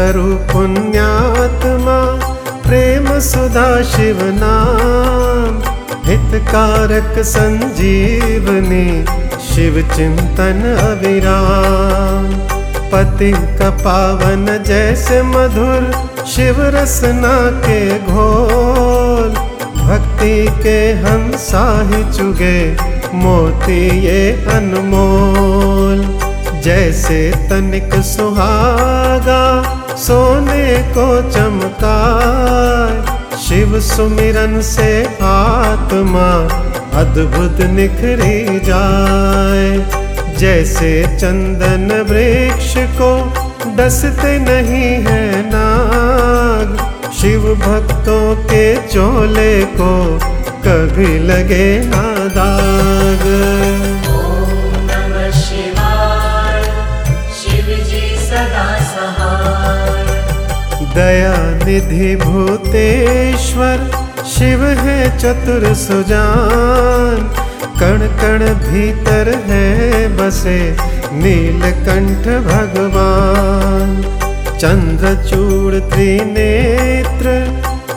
तरु पुण्यात्मा, प्रेम सुधा शिव नाम हितकारक संजीवनी, शिव चिंतन अविराम। पति का पावन जैसे मधुर, शिव रसना के घोल। भक्ति के हम साहि चुगे, मोती ये अनमोल। जैसे तनिक सुहागा सोने को चमका शिव सुमिरन से आत्मा अद्भुत निखरी जाए। जैसे चंदन वृक्ष को डसते नहीं है नाग। शिव भक्तों के चोले को कभी लगे ना दाग। दया निधि भूतेश्वर, शिव है चतुर सुजान। कण कण भीतर है बसे नीलकंठ भगवान। चंद्रचूड़ त्रिनेत्र,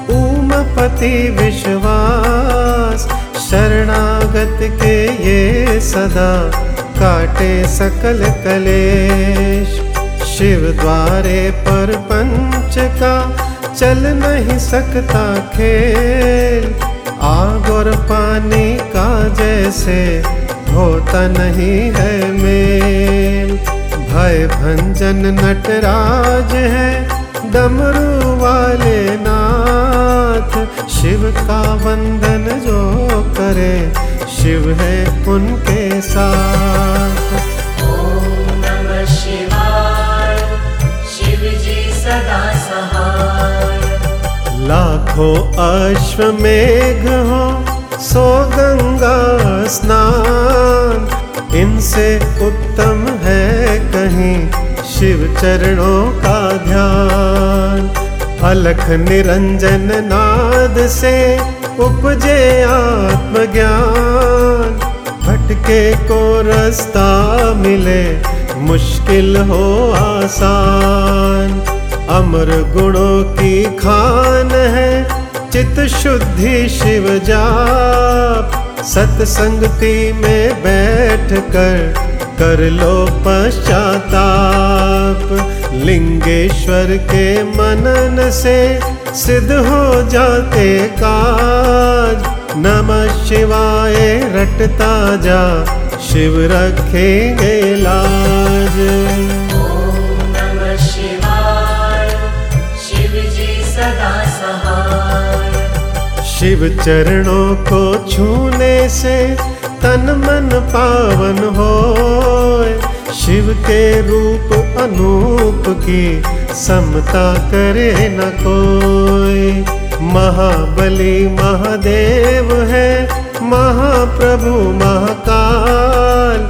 ऊमपति विश्वास। शरणागत के ये सदा काटे सकल कलेश। शिव द्वारे पर पंच का चल नहीं सकता खेल। आग और पानी का जैसे होता नहीं है मेल। भय भंजन नटराज है डमरू वाले नाथ। शिव का वंदन जो करे शिव है उनके साथ। लाखों अश्वमेघ हो, सो गंगा स्नान। इनसे उत्तम है कहीं शिव चरणों का ध्यान। अलख निरंजन नाद से उपजे आत्मज्ञान। भटके को रास्ता मिले, मुश्किल हो आसान। अमर गुणों की खान है चित शुद्धि शिव जाप। सत्संगति में बैठ कर कर लो पश्चाताप। लिंगेश्वर के मनन से सिद्ध हो जाते काज। नमः शिवाय रटता जा शिव रखेंगे लाज। शिव चरणों को छूने से तन मन पावन हो शिव के रूप अनूप की समता करे न कोई महाबली महादेव है, महाप्रभु महाकाल।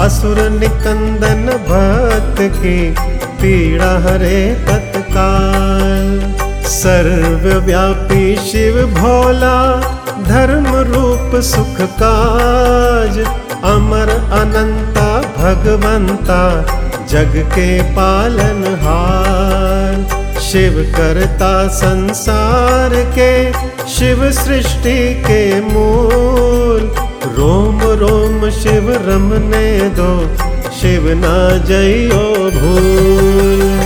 असुर निकंदन भक्त की पीड़ा हरे तत्काल। सर्वव्यापी शिव भोला, धर्म रूप सुख काज, अमर अनंता भगवंता, जग के पालन हार। शिव करता संसार के, शिव सृष्टि के मूल। रोम रोम शिव रमने दो, शिव ना जइयो भूल।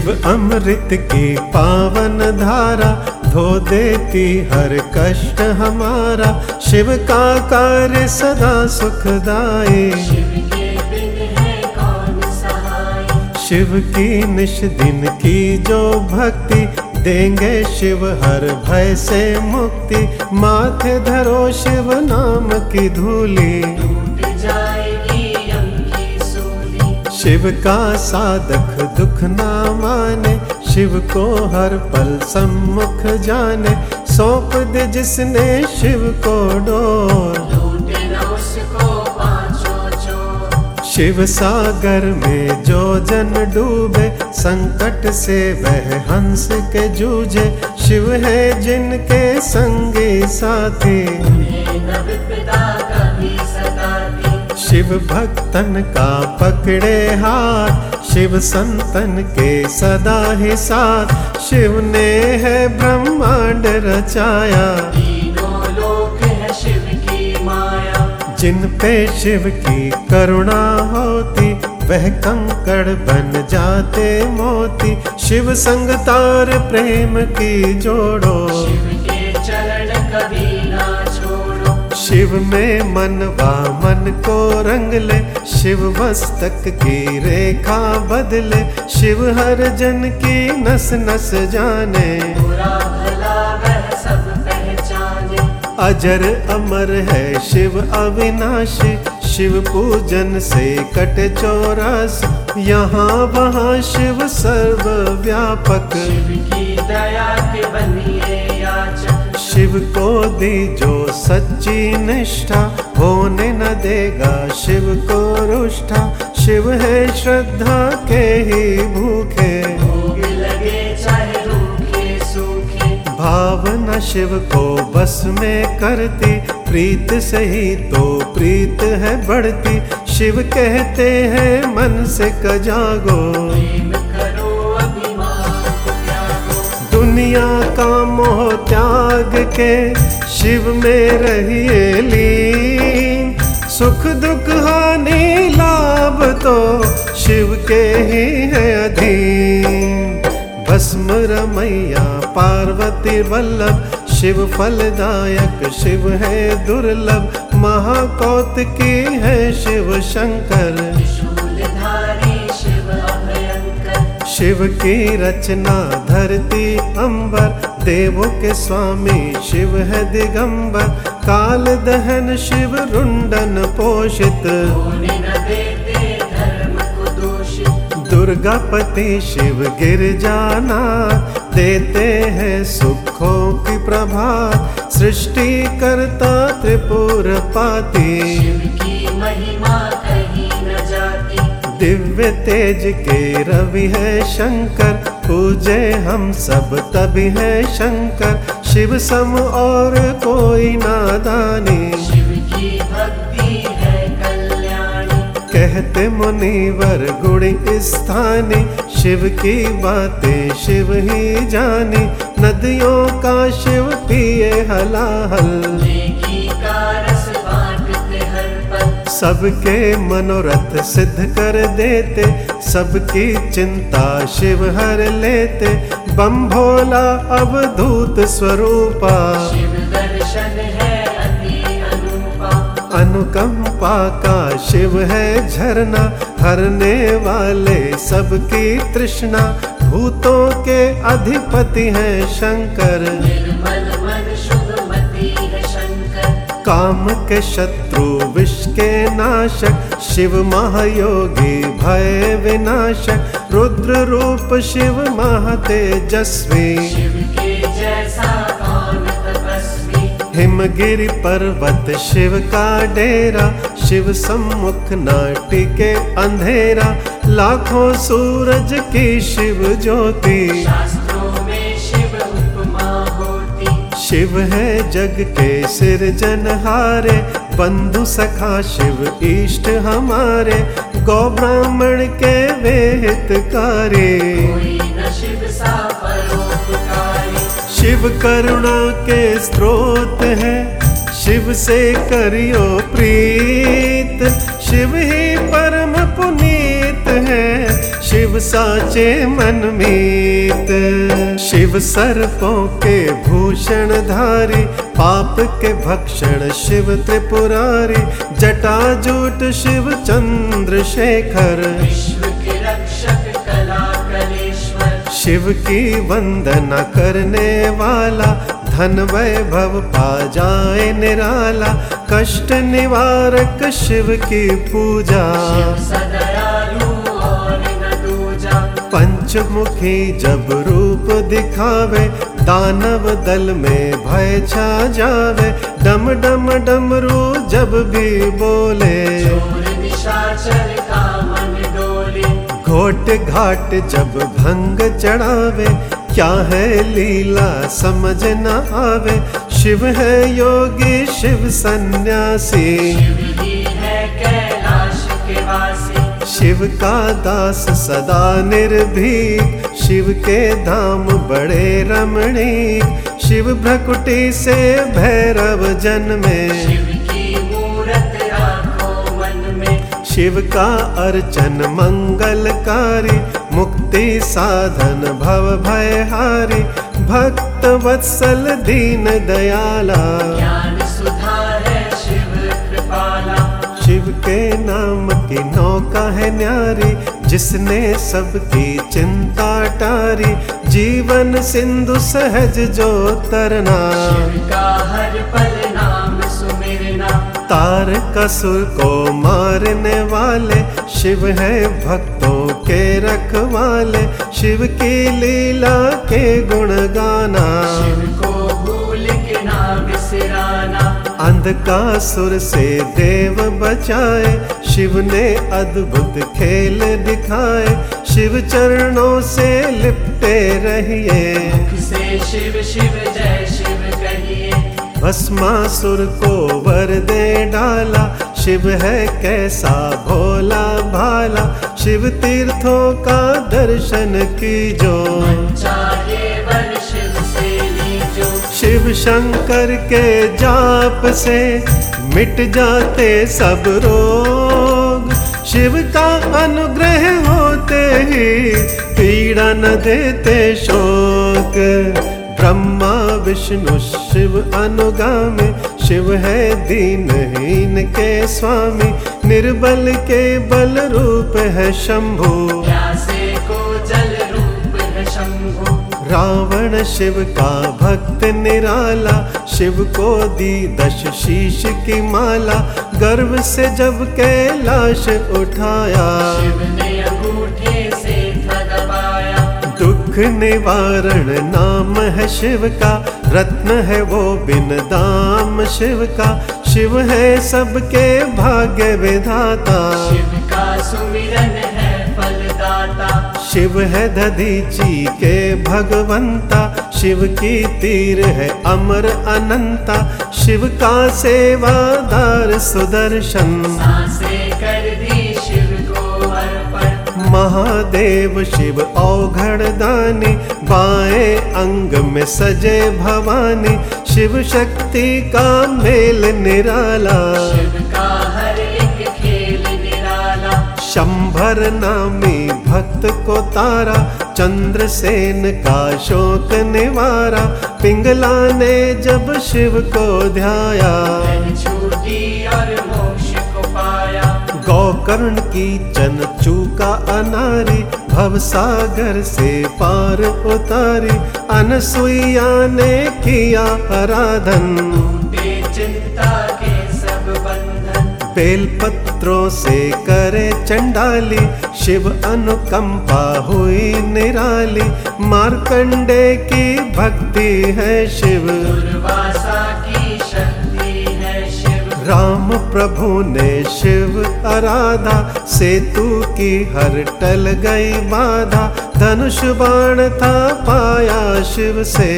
शिव अमृत की पावन धारा, धो देती हर कष्ट हमारा। शिव का कार्य सदा सहाय शिव की निश दिन की जो भक्ति, देंगे शिव हर भय से मुक्ति। माथे धरो शिव नाम की धूली। शिव का साधक दुख ना माने, शिव को हर पल सम्मुख जाने। सौंप दे जिसने शिव को डोर। शिव सागर में जो जन डूबे, संकट से वह हंस के जूझे। शिव है जिनके संगी साथी। शिव भक्तन का पकड़े हाथ, शिव संतन के सदा ही साथ। शिव ने है ब्रह्मांड रचाया। लोक है शिव की माया जिन पे शिव की करुणा होती, वह कंकड़ बन जाते मोती। शिव संग तार प्रेम की जोड़ो। शिव शिव में मनवा मन को रंग ले, शिव मस्तक की रेखा बदले, शिव हर जन की नस नस जाने। अजर अमर है शिव अविनाशी, शिव पूजन से कट चौरास, यहाँ वहाँ शिव सर्व व्यापक शिव की दया के बनिए। शिव को दी जो सच्ची निष्ठा होने न देगा शिव को रुष्ठा। शिव है श्रद्धा के ही भूखे। लगे चाहे रूखे सूखे। भावना शिव को बस में करती प्रीत से ही तो प्रीत है बढ़ती। शिव कहते हैं मन से कजागो। दुनिया का मोह त्याग के शिव में रहिए लीन। सुख दुख हानि लाभ तो शिव के ही है अधीन। भस्म रमैया, पार्वती वल्लभ, शिव फलदायक, शिव है दुर्लभ, महाकौतकी है शिव शंकर। शिव की रचना धरती अंबर, देवों के स्वामी शिव है दिगंबर। काल दहन शिव रुंडन पोषित। दुर्गापति शिव गिरजानाथ देते हैं सुखों की प्रभा। सृष्टि करता त्रिपुर पाती शिव की महिमा दिव्य तेज के रवि है शंकर पूजे हम सब तभी है शंकर। शिव सम और कोई नादानी शिव की भक्ति है कहते मुनिवर गुणी स्थानी। शिव की बातें शिव ही जानी। नदियों का शिव पिए हलाहल। नेकी सबके मनोरथ सिद्ध कर देते सबकी चिंता शिव हर लेते। बम भोला अवधूत स्वरूपा। शिव दर्शन है अति अनुकंपा का शिव है झरना हरने वाले सबकी तृष्णा। भूतों के अधिपति हैं शंकर। निर्मल मन शुभ है शंकर। काम के शत्रु विष के नाशक शिव महायोगी, भय विनाशक, रुद्र रूप शिव महातेजस्वी। शिव के हिमगिरि पर्वत शिव का डेरा, शिव सम्मुख नाटी के अंधेरा, लाखों सूरज की शिव ज्योति। शिव है जग के सिरजनहारे बंधु सखा शिव इष्ट हमारे, गौ ब्राह्मण के वे हितकारी शिव करुणा के स्रोत है, शिव से करियो प्रीत। शिव ही परम पुनीत है, शिव साचे मन मीत। शिव सर्पों के भूषण धारी पाप के भक्षण शिव त्रिपुरारी जटाजूट शिव चंद्रशेखर विश्व के रक्षक कला कलेश्वर। शिव की वंदना करने वाला धन वैभव पा जाए निराला कष्ट निवारक शिव की पूजा। पंचमुखी जब रूप दिखावे दानव दल में भय छा जावे। डम डम, डमरू जब भी बोले। घोट घाट जब भंग चढ़ावे, क्या है लीला समझ न आवे। शिव है योगी, शिव सन्यासी। शिव शिव का दास सदा निर्भीक। शिव के धाम बड़े रमणीक शिव भ्रकुटी से भैरव जन्मे। शिव की मूरत राखो मन में। शिव का अर्चन मंगलकारी मुक्ति साधन भव भयहारी भक्त वत्सल दीन दयाला। ज्ञान सुधा है शिव कृपाला। शिव के नाम की नौका है न्यारी जिसने सबकी चिंता टारी जीवन सिंधु सहज जो तरना। का हर पल नाम सुमिरना। तार कसुर को मारने वाले शिव है भक्तों के रखवाले शिव की लीला के गुण गाना। शिव को भूल के ना बिसराना अंधकासुर से देव बचाए शिव ने अद्भुत खेल दिखाए शिव चरणों से लिपटे रहिए। से शिव शिव जय शिव कहिए। भस्मासुर को वर दे डाला शिव है कैसा भोला भाला शिव तीर्थों का दर्शन कीजो। शिव शंकर के जाप से मिट जाते सब रोग शिव का अनुग्रह होते ही पीड़ा न देते शोक। ब्रह्मा, विष्णु, शिव अनुगामी, शिव है दीनहीन के स्वामी, निर्बल के बल रूप है शंभु। रावण शिव का भक्त निराला शिव को दी दश शीश की माला गर्व से जब कैलाश उठाया। शिव ने अंगूठे से था दुख निवारण नाम है शिव का रत्न है वो बिन दाम शिव का शिव है सबके भाग्य विधाता। शिव का सुमिरन है शिव है दधीची के भगवंता शिव की तीर है अमर अनंता शिव का सेवादार सुदर्शन। सांसे कर दी शिव को महादेव शिव औघड़ दानी बाएँ अंग में सजे भवानी शिव शक्ति का मेल निराला। शिव शंभर नामी भक्त को तारा चंद्रसेन का शोक निवारा पिंगला ने जब शिव को ध्याया। गौकर्ण की चन चूका अनारी भव सागर से पार उतारी अनसुईया ने किया आराधन। बेल पत्रों से करे चंडाली शिव अनुकंपा हुई निराली। मार्कंडे की भक्ति है शिव। दुर्वासा की शक्ति है शिव। राम प्रभु ने शिव आराधा सेतु की हर टल गई बाधा। धनुष बाण था पाया शिव से।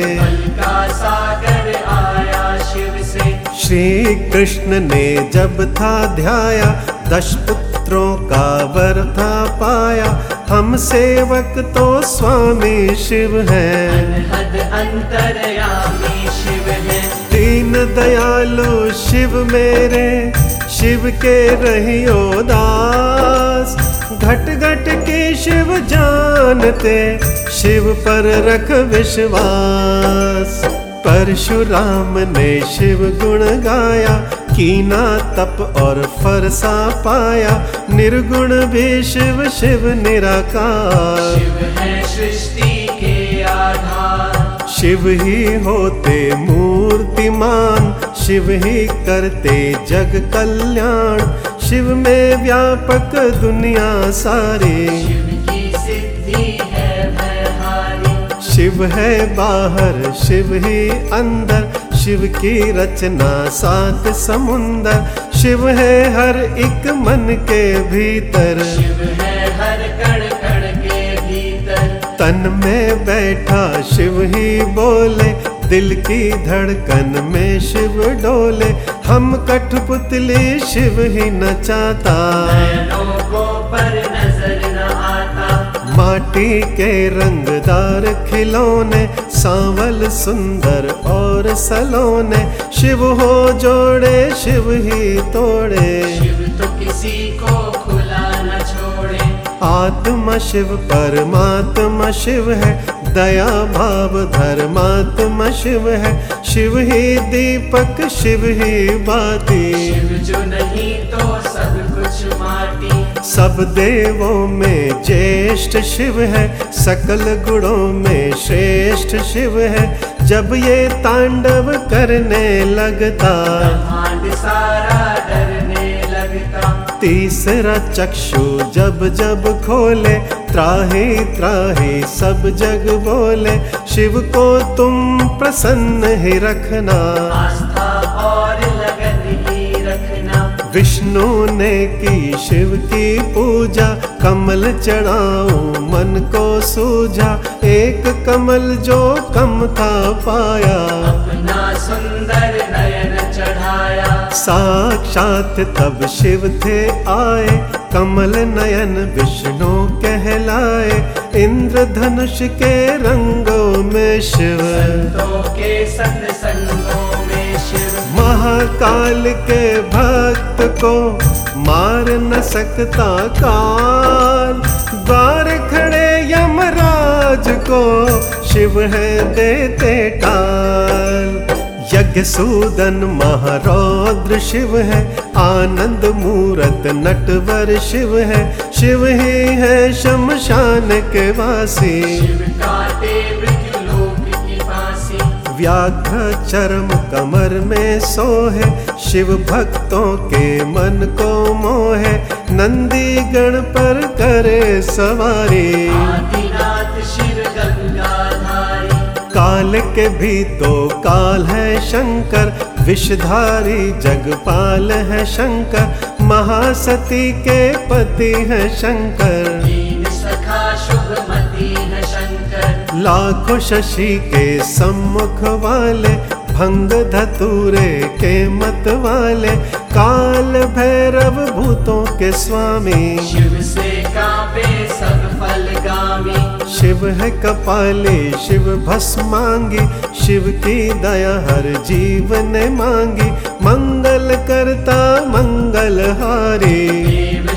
श्री कृष्ण ने जब था ध्याया दश पुत्रों का वर था पाया। हम सेवक तो स्वामी शिव हैं। अंतरयामी शिव है। दीन दयालु शिव मेरे शिव के रहियो दास। घट घट के शिव जानते शिव पर रख विश्वास। परशुराम ने शिव गुण गाया कीना तप और फरसा पाया। निर्गुण भी शिव शिव निराकार। शिव है सृष्टि के आधार। शिव ही होते मूर्तिमान शिव ही करते जग कल्याण। शिव में व्यापक दुनिया सारी। शिव है बाहर शिव ही अंदर। शिव की रचना सात समुंदर। शिव है हर एक मन के भीतर। शिव है हर कण कण के भीतर। तन में बैठा शिव ही बोले। दिल की धड़कन में शिव डोले। हम कठपुतली शिव ही नचाता। को पर नज़र न आता माटी के रंगदार खिलौने सांवल सुंदर और सलोने। शिव हो जोड़े शिव ही तोड़े। शिव तो किसी को खुला न छोड़े। आत्मा शिव परमात्मा शिव है। दया भाव धर्मात्मा शिव है। शिव ही दीपक शिव ही बाती। शिव जो नहीं तो सब देवों में ज्येष्ठ शिव है सकल गुणों में श्रेष्ठ शिव है। जब ये तांडव करने लगता सारा डरने लगता। तीसरा चक्षु जब जब खोले त्राही त्राही सब जग बोले शिव को तुम प्रसन्न ही रखना। आस्था विष्णु ने की शिव की पूजा कमल चढ़ाऊं मन को सूझा। एक कमल जो कम था पाया। अपना सुंदर नयन चढ़ाया। साक्षात तब शिव थे आए। कमल नयन विष्णु कहलाए। इंद्रधनुष के रंगों में शिव। संतों के में शिव महाकाल के भक्त को मार न सकता काल। द्वार खड़े यमराज को शिव है देते टाल। यज्ञ सूदन महारौद्र शिव है, आनंद मूरत नटवर शिव है। शिव ही है शमशान के वासी। शिव की व्याघ्र चरम कमर में सोहे शिव भक्तों के मन को मोहे नंदी गण पर करे सवारी। काल के भी तो काल है शंकर विषधारी जगपाल है शंकर महासती के पति है शंकर। लाखों शशि के सम्मुख वाले भंग धतूरे के मत वाले काल भैरव भूतों के स्वामी। शिव से कांपे सब फलगामी। शिव है कपाली शिव भस्मांगी शिव की दया हर जीव ने मांगी। मंगल करता मंगल हारी। देव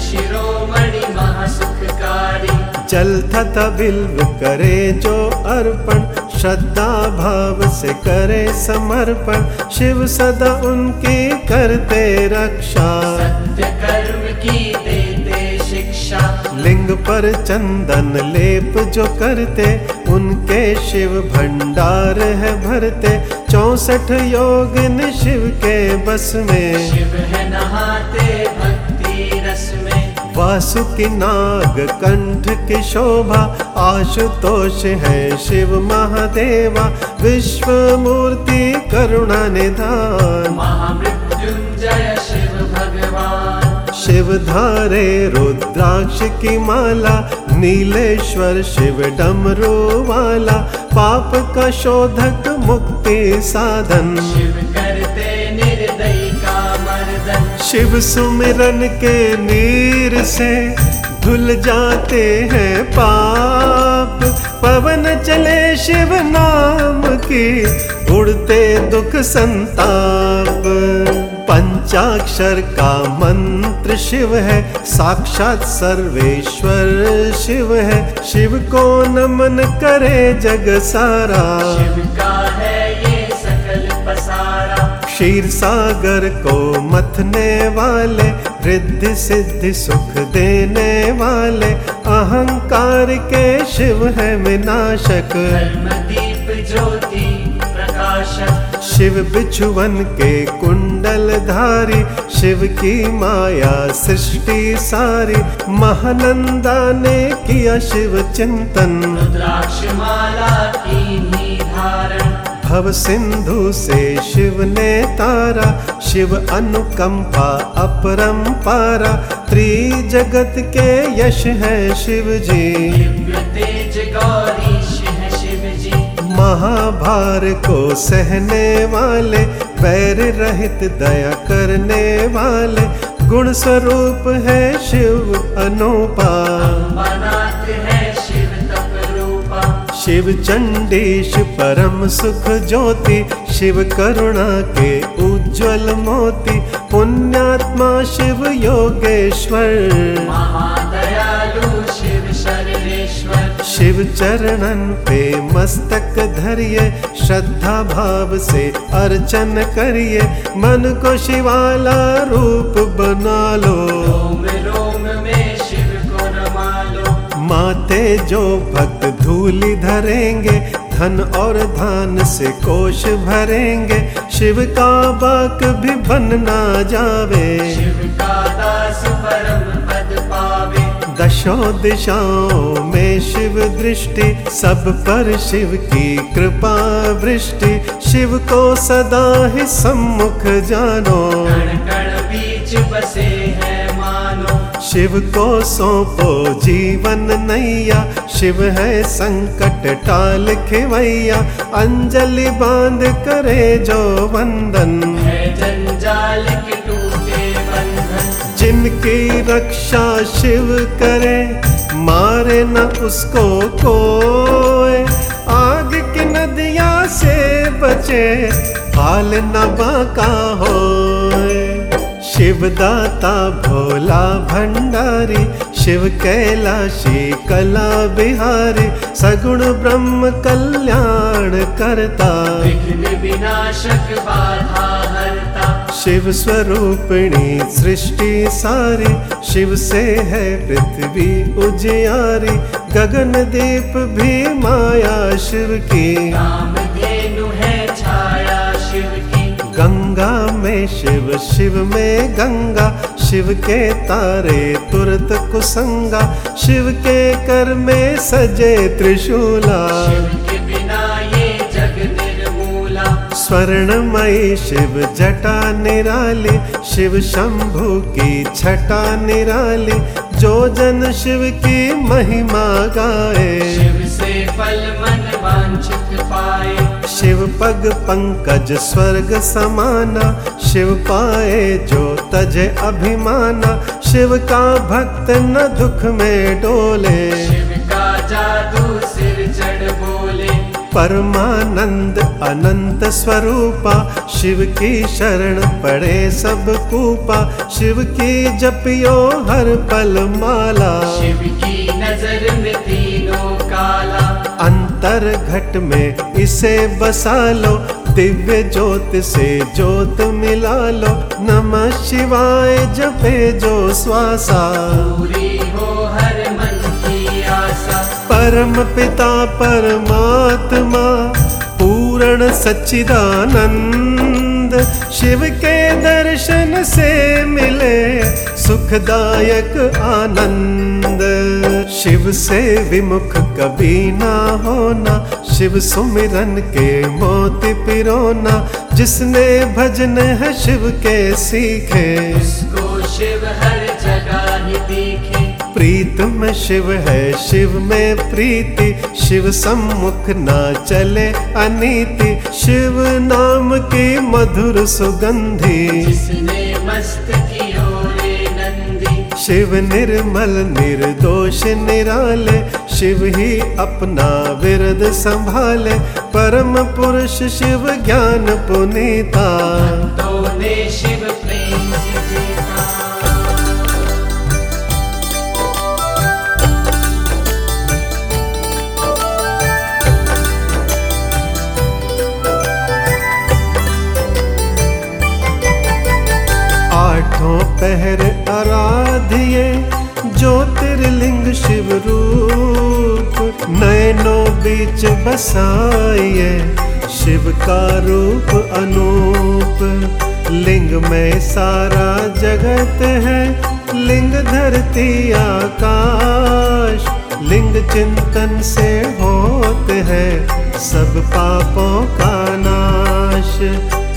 शिरोमणि महासुखकारी जल बिल्व करे जो अर्पण श्रद्धा भाव से करे समर्पण। शिव सदा उनकी करते रक्षा। सत्य कर्म की देते शिक्षा। लिंग पर चंदन लेप जो करते उनके शिव भंडार है भरते। चौसठ योगिन शिव के बस में। शिव है नहाते भक्ति वासुकी नाग कंठ की शोभा आशुतोष है शिव महादेवा विश्व मूर्ति करुणा निधान। महामृत्युंजय शिव भगवान। शिव धारे रुद्राक्ष की माला नीलेश्वर शिव डमरू वाला पाप का शोधक मुक्ति साधन। शिव शिव सुमिरन के नीर से धुल जाते हैं पाप। पवन चले शिव नाम की, उड़ते दुख संताप। पंचाक्षर का मंत्र शिव है, साक्षात सर्वेश्वर शिव है। शिव को नमन करे जग सारा। शिव का क्षीर सागर को मथने वाले रिद्धि सिद्धि सुख देने वाले। अहंकार के शिव है विनाशक। दीप ज्योति प्रकाशक। शिव बिछुवन के कुंडल धारी शिव की माया सृष्टि सारी। महानंदा ने किया शिव चिंतन। रुद्राक्ष माला कीन्ही धारण भव सिंधु से शिव ने तारा, शिव अनुकंपा, अपरम पारा। अपरंपारा त्रिजगत के यश है है शिव जी महाभार को सहने वाले पैर रहित दया करने वाले, गुण स्वरूप है शिव अनुपा। शिव चंडीश परम सुख ज्योति शिव करुणा के उज्जवल मोती पुण्यात्मा शिव योगेश्वर। शिव चरणन पे मस्तक धरिए श्रद्धा भाव से अर्चन करिए मन को शिवाला रूप बना लो। रोम रोम में माते जो भक्त धूलि धरेंगे धन और धान से कोश भरेंगे। शिव का बाक भी बन ना जावे। शिव का दास परम पद पावे। दशों दिशाओं में शिव दृष्टि सब पर शिव की कृपा वृष्टि। शिव को सदा ही सम्मुख जानो। कण कण बीच बसे है शिव को सौंपो जीवन नैया। शिव है संकट टाल खिवैया। अंजलि बाँध करे जो वंदन। जंजाल के टूटे बंधन। जिनकी रक्षा शिव करे मारे न उसको कोई आग की नदिया से बचे हाल न बाका होए शिव दाता भोला भंडारी शिव कैलाशी कला बिहारी सगुण ब्रह्म कल्याण करता। विघ्न विनाशक बाधा हरता। शिव स्वरूपिणी सृष्टि सारी शिव से है पृथ्वी उजियारी गगन दीप भी माया शिव की। राम में शिव शिव में गंगा शिव के तारे तुरत कुसंगा शिव के कर में सजे त्रिशूला। शिव के बिना ये जग निर्मूला। स्वर्णमयी शिव जटा निराली शिव शंभु की छटा निराली जो जन शिव की महिमा गाए। शिव से फल मन वांछित पाए। शिव पग पंकज स्वर्ग समाना शिव पाए जो तज अभिमाना शिव का भक्त न दुख में डोले। शिव का जादू सिर चढ़ बोले। परमानंद अनंत स्वरूपा शिव की शरण पड़े सब कूपा शिव की जपियो हर पल माला। शिव की नज़र में तीनों काला। अंतर घट में इसे बसा लो दिव्य ज्योत से ज्योत मिला लो। नमः शिवाय जपे जो श्वासा पूरी हो हर मन की आशा। परम पिता परमात्मा पूर्ण सच्चिदानंद। शिव के दर्शन से मिले सुखदायक आनंद। शिव से विमुख कभी ना होना। शिव सुमिरन के मोति पिरोना। जिसने भजन है शिव के सीखे। उसको शिव हर जगह ही दिखे। प्रीत में शिव है शिव में प्रीति। शिव सम्मुख ना चले अनीति। शिव नाम की मधुर सुगंधी। जिसने मस्त नंदी शिव निर्मल निर्दोष निराले शिव ही अपना विरद संभाले परम पुरुष शिव ज्ञान पुनीता। ने शिव प्रेम आठों पहर आराधिए ज्योतिर्लिंग शिव रूप, नयनों बीच बसाइए। शिव का रूप अनूप, लिंग में सारा जगत है। लिंग धरती आकाश, लिंग चिंतन से होते हैं। सब पापों का नाश,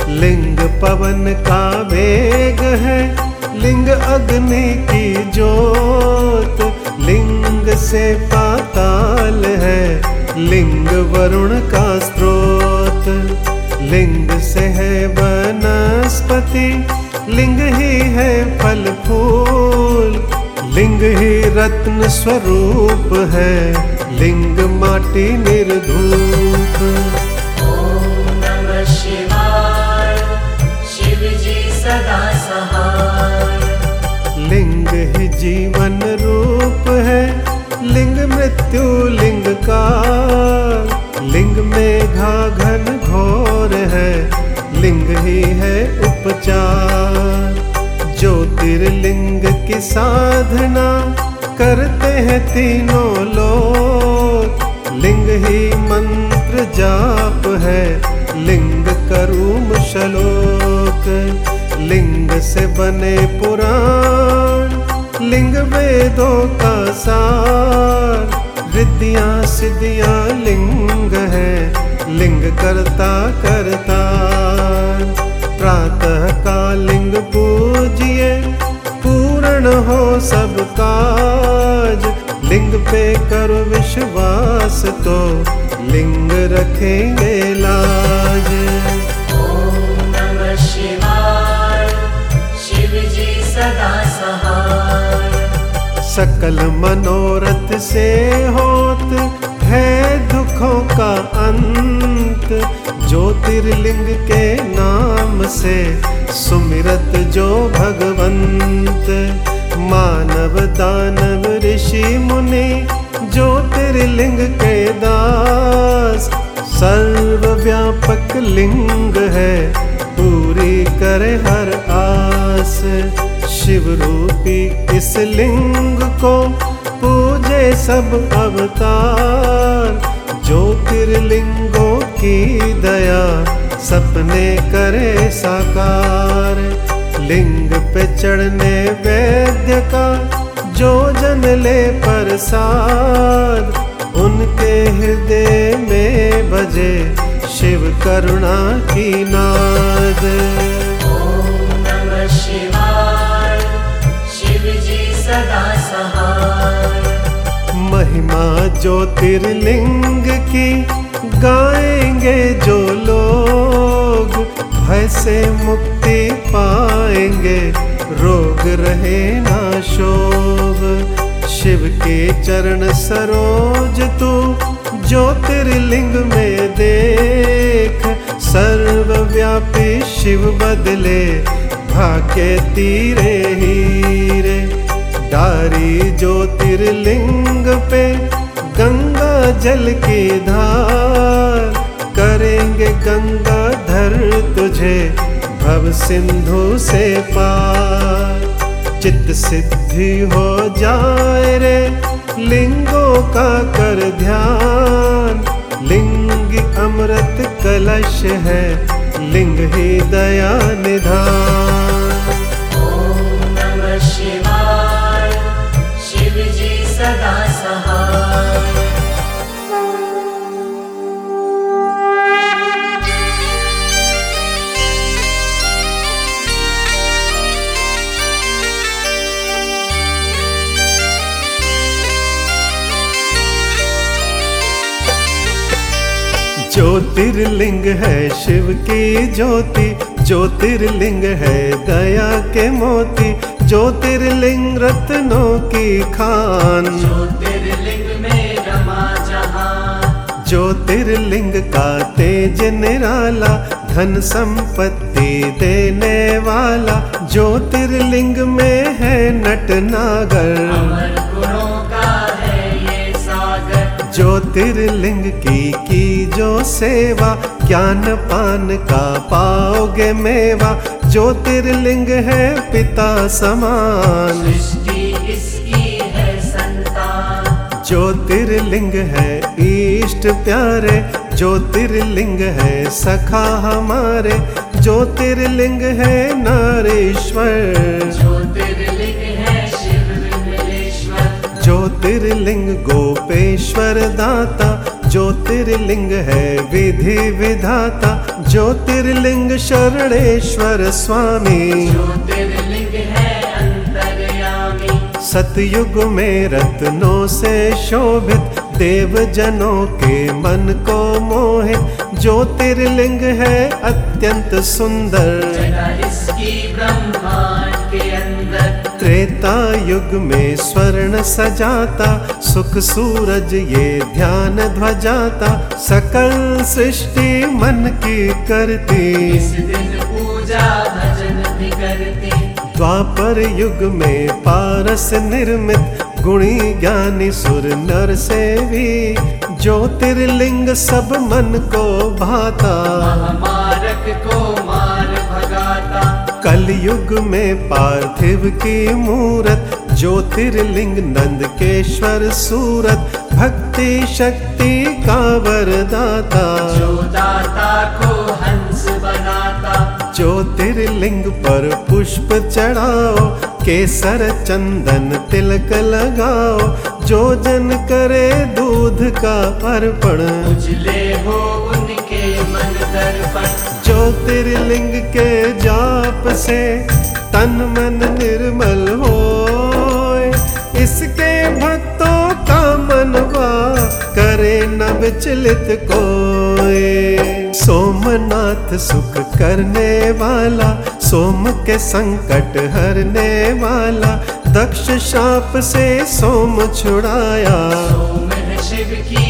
लिंग पवन का वेग है। लिंग अग्नि की जोत लिंग से पाताल है, लिंग वरुण का स्रोत। लिंग से है वनस्पति, लिंग ही है फल फूल। लिंग ही रत्न स्वरूप है, लिंग माटी निर्धूप। जीवन रूप है। लिंग मृत्यु, लिंग का लिंग में घा घन घोर है। लिंग ही है उपचार। ज्योतिर्लिंग की साधना करते हैं तीनों लोग। लिंग ही मंत्र जाप है। लिंग करूम शलोक। लिंग से बने पुराण। लिंग वेदों का सार। रिद्धियाँ सिद्धियाँ लिंग है, लिंग करता करता प्रातः का लिंग पूजिए, पूर्ण हो सब काज। लिंग पे करो विश्वास तो लिंग रखेंगे सकल मनोरथ से होत है दुखों का अंत। ज्योतिर्लिंग के नाम से सुमिरत जो भगवंत। मानव दानव ऋषि मुनि ज्योतिर्लिंग के दास। सर्वव्यापक लिंग है, पूरी करे हर आस। शिव रूपी इस लिंग को पूजे सब अवतार। ज्योतिर्लिंगों की दया सपने करे साकार। लिंग पे चढ़ने वैद्य का जो जन ले प्रसाद उनके हृदय में बजे शिव करुणा की नाद। महिमा ज्योतिर्लिंग की गाएँगे जो लोग भय से मुक्ति पाएँगे, रोग रहे ना शोभ शिव के चरण सरोज तू ज्योतिर्लिंग में देख, सर्वव्यापी शिव बदले, भाग्य तीरे हीरे। डारी ज्योतिर्लिंग पे गंगा जल की धार। करेंगे गंगा धर तुझे, भव सिंधु से पार। चित्त सिद्धि हो जाए रे, लिंगों का कर ध्यान। लिंग अमृत कलश है, लिंग ही दया निधान। ज्योतिर्लिंग है शिव की ज्योति ज्योतिर्लिंग है दया के मोती ज्योतिर्लिंग रत्नों की खान। ज्योतिर्लिंग में रमा ज्योतिर्लिंग का तेज निराला धन संपत्ति देने वाला ज्योतिर्लिंग में है नट नागर। ज्योतिर्लिंग की की जो सेवा ज्ञान पान का पाओगे मेवा ज्योतिर्लिंग है पिता समान। है ज्योतिर्लिंग है इष्ट प्यारे ज्योतिर्लिंग है सखा हमारे ज्योतिर्लिंग है नारेश्वर। ज्योतिर्लिंग गोपेश्वर दाता ज्योतिर्लिंग है विधि विधाता ज्योतिर्लिंग शरणेश्वर स्वामी। ज्योतिर्लिंग है अंतर्यामी। सतयुग में रत्नों से शोभित देव जनों के मन को मोहित ज्योतिर्लिंग है अत्यंत सुंदर। इसकी अंदर त्रेता युग में स्वर्ण सजाता, सुख सूरज ये ध्यान ध्वजाता, सकल सृष्टि मन की करती। इस दिन पूजा भजन भी करती द्वापर युग में पारस निर्मित, गुणी ज्ञानी सुर नर से भी ज्योतिर्लिंग सब मन को भाता। को कलयुग में पार्थिव की मूरत ज्योतिर्लिंग नंदकेश्वर सूरत भक्ति शक्ति का वरदाता। जो दाता को हंस बनाता। ज्योतिर्लिंग पर पुष्प चढ़ाओ केसर चंदन तिलक लगाओ जो जन करे दूध का अर्पण। उजले हो उनके मन दर्पण। ज्योतिर्लिंग के जाप से तन मन निर्मल हो इसके भक्तों का मनवा करे न विचलित कोई सोमनाथ सुख करने वाला, सोम के संकट हरने वाला, दक्ष शाप से सोम छुड़ाया। सोम शिव की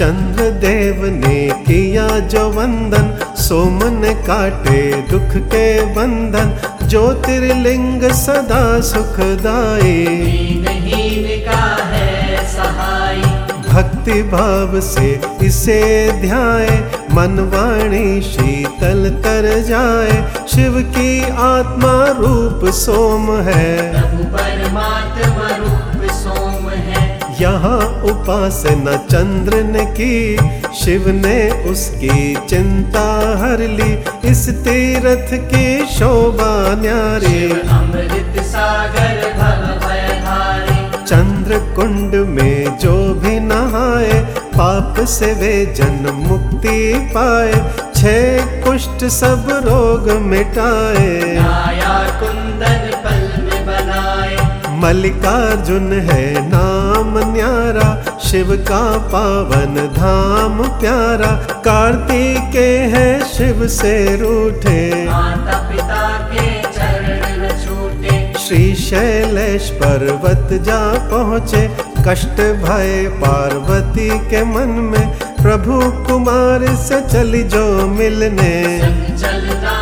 माया चंद्र देव ने किया जो वंदन सोम ने काटे दुख के बंधन। ज्योतिर्लिंग सदा सुखदाई। भक्ति भाव से इसे ध्याए मन वाणी शीतल तर जाए। शिव की आत्मा रूप सोम है। प्रभु परमात्मा यहाँ उपासना चंद्र ने की। शिव ने उसकी चिंता हर ली। इस तीर्थ की शोभा न्यारी। अमृत सागर चंद्र कुंड में जो भी नहाए पाप से वे जन्म मुक्ति पाए। छह कुष्ठ सब रोग मिटाए। मल्लिकार्जुन है नाम न्यारा शिव का पावन धाम प्यारा। कार्तिके है शिव से रूठे। माता पिता के चरण छूटे। श्री शैलेश पर्वत जा पहुँचे। कष्ट भय पार्वती के मन में प्रभु कुमार से चली जो मिलने। शंकर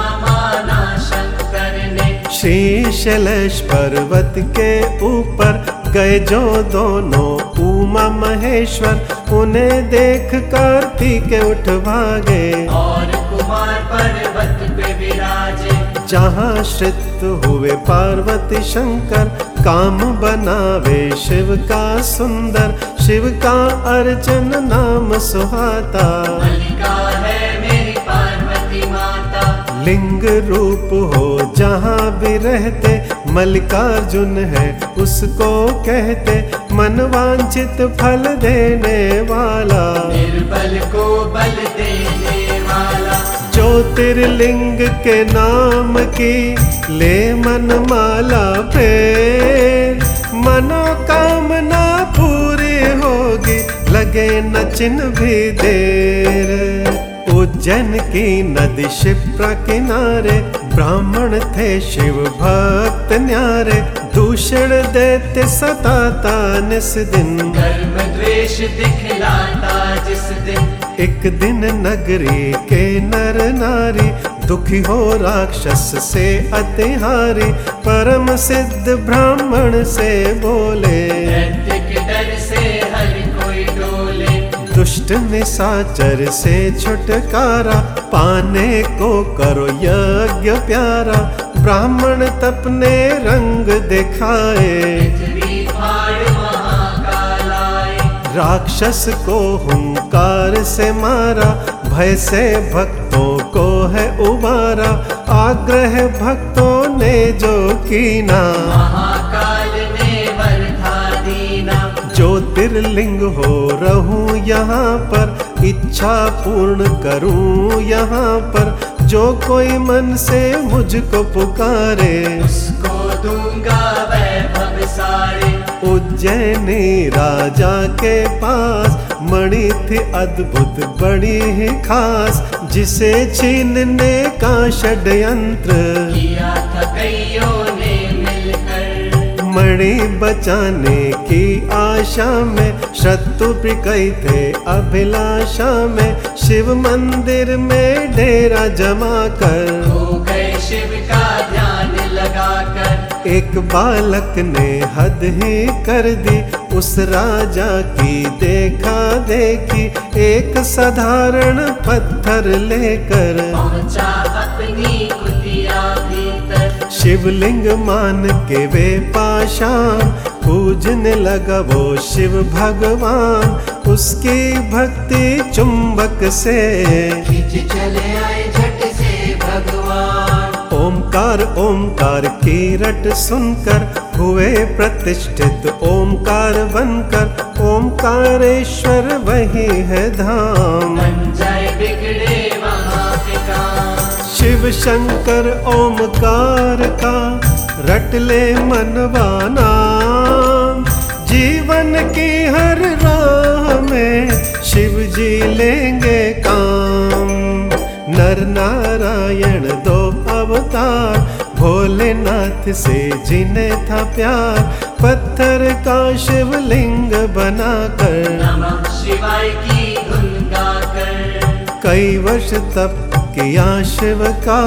ने श्री शैलेश पर्वत के ऊपर गए जो दोनों उमा महेश्वर उन्हें देख कार्तिक उठ भागे। और कुमार पर्वत पे विराजे। जहाँ श्रित हुए पार्वती शंकर काम बनावे शिव का सुंदर शिव का अर्चन नाम सुहाता। है लिंग रूप हो जहाँ भी रहते मल्लिकार्जुन है उसको कहते मन वांछित फल देने वाला। निर्बल को बल देने वाला। ज्योतिर्लिंग के नाम की ले मन माला फेर। मनोकामना पूरी होगी लगे न चिन्ह भी देर। उज्जैन की नदी शिप्रा किनारे ब्राह्मण थे शिव भक्त न्यारे। दूषण देते सताता निस दिन। कर्म द्वेष दिखलाता जिस दिन। एक दिन नगरी के नर नारी दुखी हो राक्षस से अतिहारी परम सिद्ध ब्राह्मण से बोले। दुष्ट निशाचर से छुटकारा, पाने को करो यज्ञ प्यारा। ब्राह्मण तपने रंग दिखाए। राक्षस को हुंकार से मारा, भय से भक्तों को है उबारा। आग्रह भक्तों ने जो कीना। ज्योतिर्लिंग हो रहूँ यहाँ पर इच्छा पूर्ण करूँ यहाँ पर जो कोई मन से मुझको पुकारे। उसको दूँगा वैभव सारे। उज्जैनी राजा के पास मणि थी अद्भुत बड़ी ही खास जिसे छीनने का षड्यंत्र किया था कईयों मणि बचाने की आशा में शत्रु प्रिकई थे अभिलाषा में। शिव मंदिर में डेरा जमा कर। हो गए शिव का ध्यान लगा कर एक बालक ने हद ही कर दी उस राजा की देखा देखी। एक साधारण पत्थर लेकर पहुँचा अपनी शिवलिंग मान के वे पाषाण पूजने लगा वो शिव भगवान उसकी भक्ति चुंबक से। चले आए झट से भगवान। ओमकार ओमकार की रट सुनकर हुए प्रतिष्ठित ओमकार बनकर ओमकारेश्वर वही है धाम। शिव शंकर ओमकार का रट ले मनवाना। जीवन की हर राह में शिव जी लेंगे काम। नर नारायण दो अवतार भोलेनाथ से जिन्हें था प्यार। पत्थर का शिवलिंग बनाकर नमः शिवाय की धुन गाकर। कई वर्ष तप किया शिव का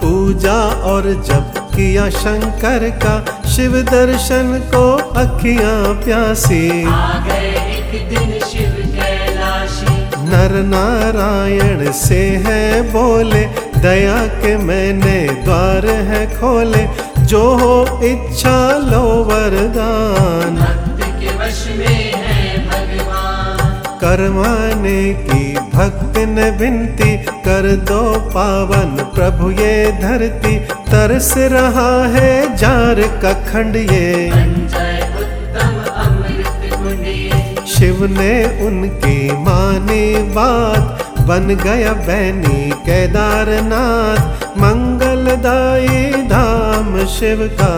पूजा और जब किया शंकर का शिव दर्शन को अखियाँ प्यासी। आ गए एक दिन शिव कैलाशी। नर नारायण से है बोले दया के मैंने द्वार है खोले जो हो इच्छा लो वरदान। भक्त के वश में है भगवान। करवाने की भक्त ने विनती कर दो पावन प्रभु ये धरती तरस रहा है जार का खंड ये। शिव ने उनकी मानी बात बन गया बैनी केदारनाथ मंगलदायी धाम शिव का।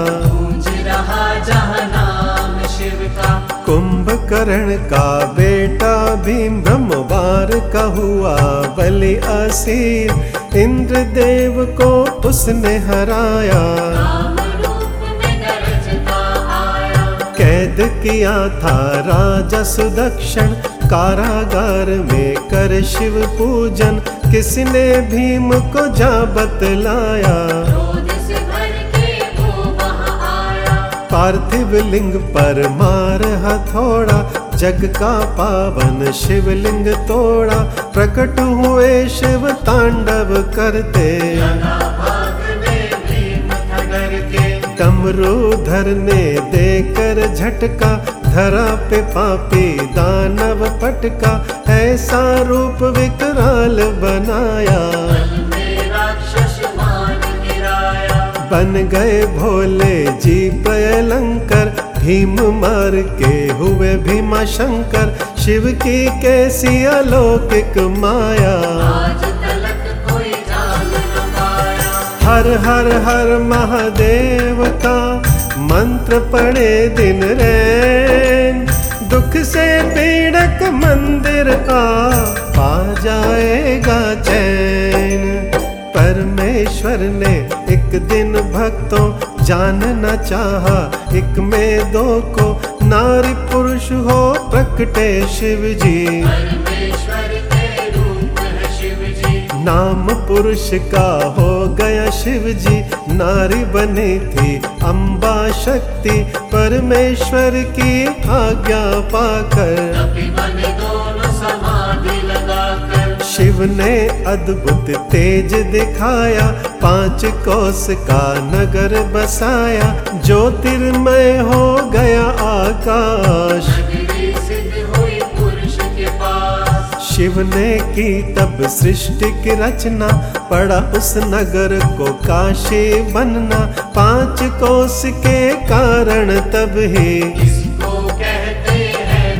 रहा जहाँ नाम शिव का। कुंभकर्ण का बेटा भीम ब्रह्मवार का हुआ बलि असीर इंद्रदेव को उसने हराया। कैद किया था राजा सुदक्षिण। कारागार में कर शिव पूजन। किसने भीम को जा बतलाया पार्थिव लिंग पर मार हथौड़ा, जग का पावन शिवलिंग तोड़ा। प्रकट हुए शिव तांडव करते। डमरूधर ने देकर झटका, धरा पे पापी दानव पटका ऐसा रूप विकराल बनाया। बन गए भोले जी प्रलंकर भीम मार के हुए भीमा शंकर शिव की कैसी अलौकिक माया। आज तलक कोई जान हर हर हर महादेव का मंत्र पड़े दिन रैन दुख से पीड़क मंदिर का पा जाएगा चैन। परमेश्वर ने एक दिन भक्तों जानना चाहा, एक में दो को नारी पुरुष हो प्रकटे शिव जी नाम पुरुष का हो गया शिव जी नारी बनी थी अम्बा शक्ति, परमेश्वर की आज्ञा पाकर। शिव ने अद्भुत तेज दिखाया पाँच कोस का नगर बसाया ज्योतिर्मय हो गया आकाश। शिव ने की तब सृष्टि की रचना पड़ा उस नगर को काशी बनना। पाँच कोस के कारण तब ही इसको कहते हैं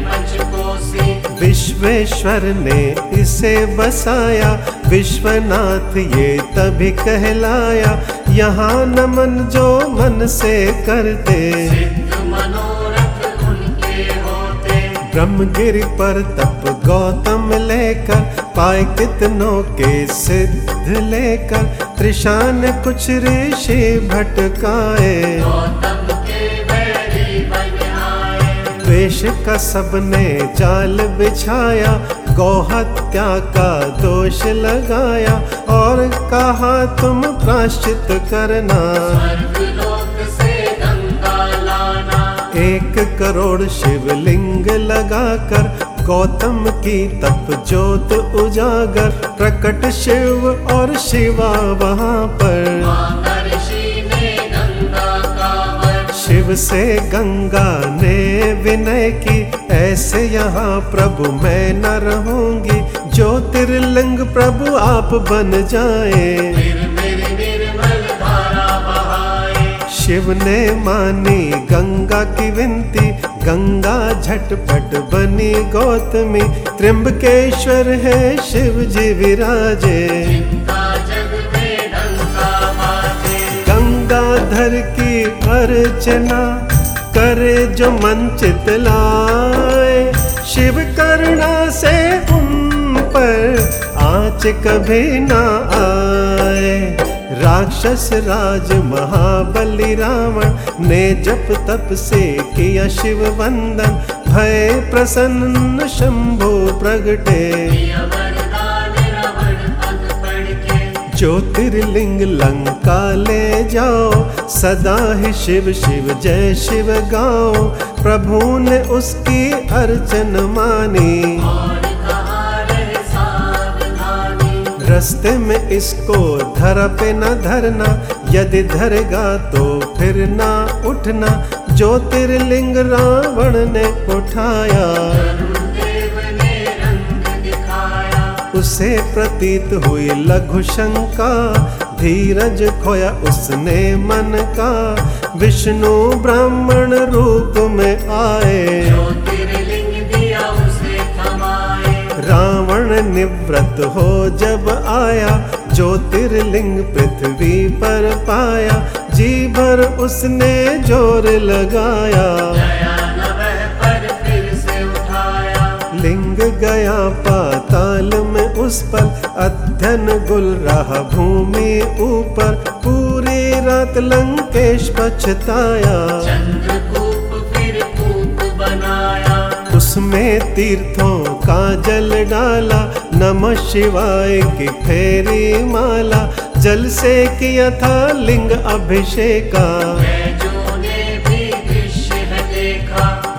विश्वेश्वर ने इसे बसाया। विश्वनाथ ये तभी कहलाया। यहाँ नमन जो मन से करते। ब्रह्मगिरि पर तप गौतम लेकर पाए कितनों के सिद्ध लेकर। त्रिशान कुछ ऋषि भटकाए। गौतम के बैरी द्वेष का सबने जाल बिछाया। गौहत्या का दोष लगाया और कहा तुम प्राश्चित करना। एक करोड़ शिवलिंग लगाकर गौतम की तप ज्योत उजागर, प्रकट शिव और शिवा वहाँ पर। शिव से गंगा ने विनय की ऐसे यहाँ प्रभु मैं न रहूँगी। ज्योतिर्लिंग प्रभु आप बन जाए। शिव ने मानी गंगा की विनती, गंगा झटपट बनी गौतमी। त्रिम्बकेश्वर है शिव जी विराजे। गंगाधर की अर्चना करे जो मन चित लाए। शिव करुणा से उन पर आँच कभी ना आए। राक्षस राज महाबली रावण ने जप तप से किया शिव वंदन। भय प्रसन्न शंभु प्रगटे। ज्योतिर्लिंग लंका ले जाओ, सदा ही शिव शिव जय शिव गाओ, प्रभु ने उसकी अर्चन मानी। रस्ते में इसको धर पे न धरना, यदि धरेगा तो फिर ना उठना, ज्योतिर्लिंग रावण ने उठाया। उसे प्रतीत हुई लघु शंका। धीरज खोया उसने मन का। विष्णु ब्राह्मण रूप में आए। रावण निवृत्त हो जब आया। ज्योतिर्लिंग पृथ्वी पर पाया। जी भर उसने ज़ोर लगाया। पर से लिंग गया में उस पर अध्ययन गुल रहा भूमि ऊपर। पूरी रात लंकेश पछताया। उसमें तीर्थों का जल डाला। नमः शिवाय की फेरी माला। जल से किया था लिंग अभिषेका।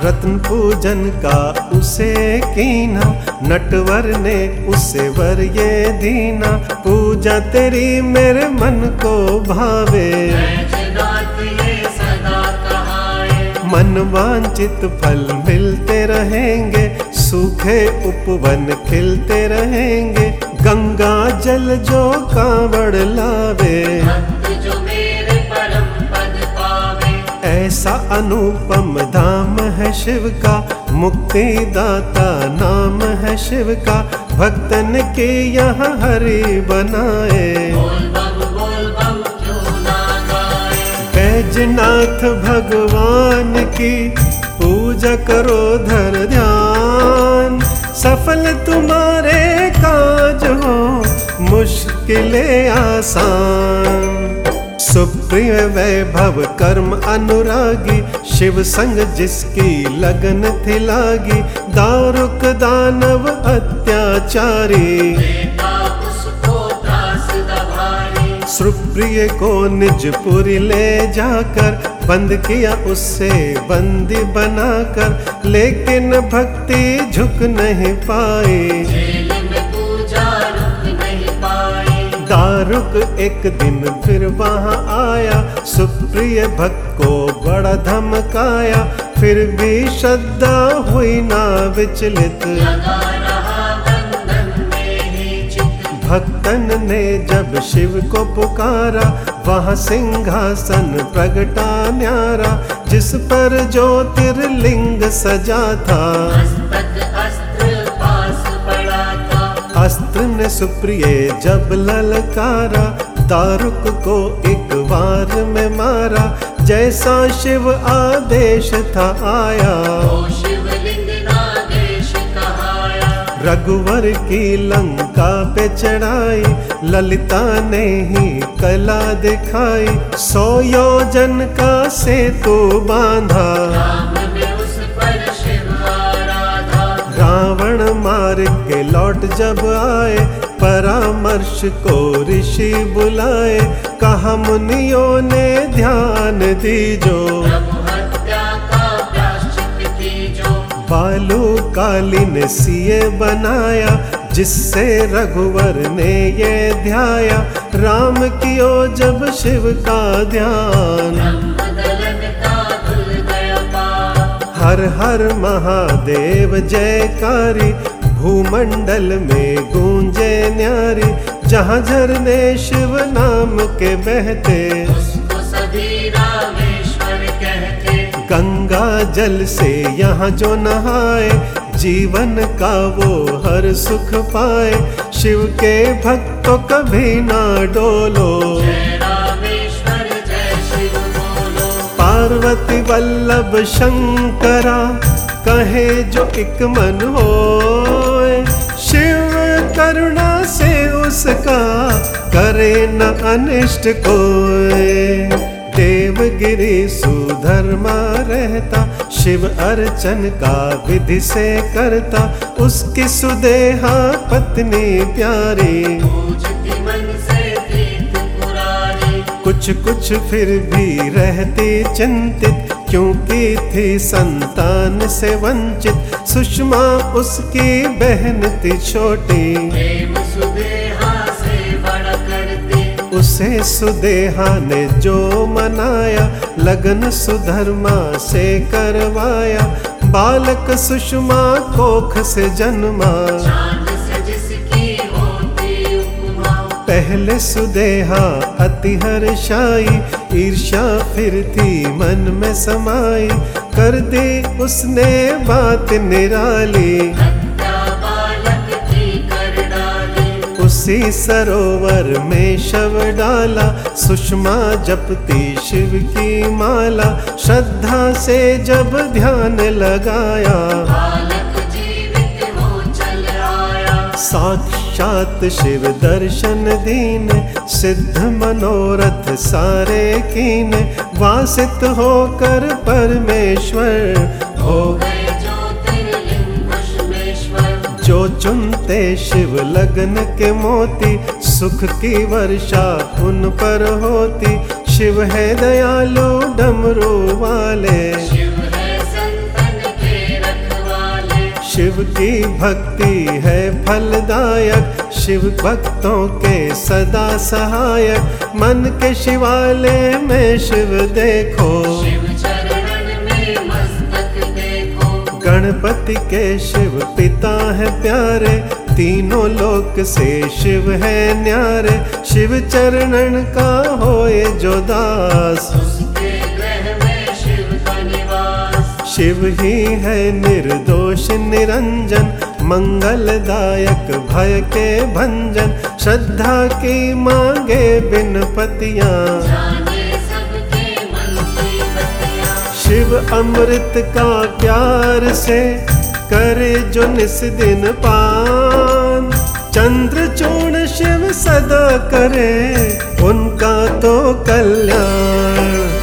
रत्न पूजन का उसे कीना। नटवर ने उसे वर ये दीना, पूजा तेरी मेरे मन को भावे। मन वांछित फल मिलते रहेंगे, सूखे उपवन खिलते रहेंगे, गंगा जल जो कांवड़ लावे। ऐसा अनुपम धाम है शिव का मुक्ति दाता नाम है शिव का। भक्तन के यहाँ हरि बनाए। बैजनाथ भगवान की पूजा करो धर ध्यान। सफल तुम्हारे काज हो मुश्किलें आसान। सुप्रिय वैभव कर्म अनुरागी, शिव संग जिसकी लगन थी लागी दारुक दानव अत्याचारी। सुप्रिय को निजपुरी ले जाकर, बंद किया उससे बंदी बनाकर, लेकिन भक्ति झुक नहीं पाई। दारुक एक दिन फिर वहाँ आया। सुप्रिय भक्त को बड़ा धमकाया। फिर भी श्रद्धा हुई ना विचलित। भक्तन ने जब शिव को पुकारा, वहाँ सिंहासन प्रगटा न्यारा, जिस पर ज्योतिर्लिंग सजा था। अस्त्र ने सुप्रिय जब ललकारा तारुक को एक बार में मारा जैसा शिव आदेश था आया। रघुवर की लंका पे चढ़ाई ललिता ने ही कला दिखाई सौ योजन का सेतु बांधा। मार के लौट जब आए, परामर्श को ऋषि बुलाए, कहा, मुनियों ने ध्यान दीजो। बालू कालीन सिए बनाया, जिससे रघुवर ने ये ध्याया। राम की ओ जब शिव का ध्यान। हर हर महादेव जयकारी भूमंडल में गूंजे न्यारी, जहाँ झरने शिव नाम के बहते। गंगा जल से यहाँ जो नहाए, जीवन का वो हर सुख पाए। शिव के भक्तों कभी ना डोलो। पार्वती वल्लभ शंकरा, कहे जो एक मन होए शिव करुणा से उसका करे न अनिष्ट कोई। देवगिरी सुधर्मा रहता, शिव अर्चन का विधि से करता, उसकी सुदेहा पत्नी प्यारी। कुछ कुछ फिर भी रहती चिंतित क्योंकि थी संतान से वंचित सुषमा उसकी बहन थी छोटी। उसे सुदेहा ने जो मनाया लगन सुधर्मा से करवाया। बालक सुषमा कोख से जन्मा। पहले सुदेहा अति हर्षाई ईर्ष्या फिर थी मन में समाई कर दी उसने बात निराली। हत्या बालक की कर डाली उसी सरोवर में शव डाला। सुषमा जपती शिव की माला। श्रद्धा से जब ध्यान लगाया बालक जीवित हो चल आया। साक्षात शिव दर्शन दीन, सिद्ध मनोरथ सारे कीन, वासित होकर परमेश्वर। हो जो चुनते शिव लगन के मोती, सुख की वर्षा उन पर होती। शिव है दयालु डमरू वाले। शिव की भक्ति है फलदायक। शिव भक्तों के सदा सहायक। मन के शिवालय में शिव देखो। शिव चरणन में मस्तक देखो। गणपति के शिव पिता है प्यारे। तीनों लोक से शिव है न्यारे। शिव चरणन का होए जो दास। शिव ही है निर्दोष निरंजन, मंगलदायक भय के भंजन। श्रद्धा की मांगे बिन पतियाँ। शिव अमृत का प्यार से करे जो निस दिन पान। चंद्र चूर्ण शिव सदा करे, उनका तो कल्याण।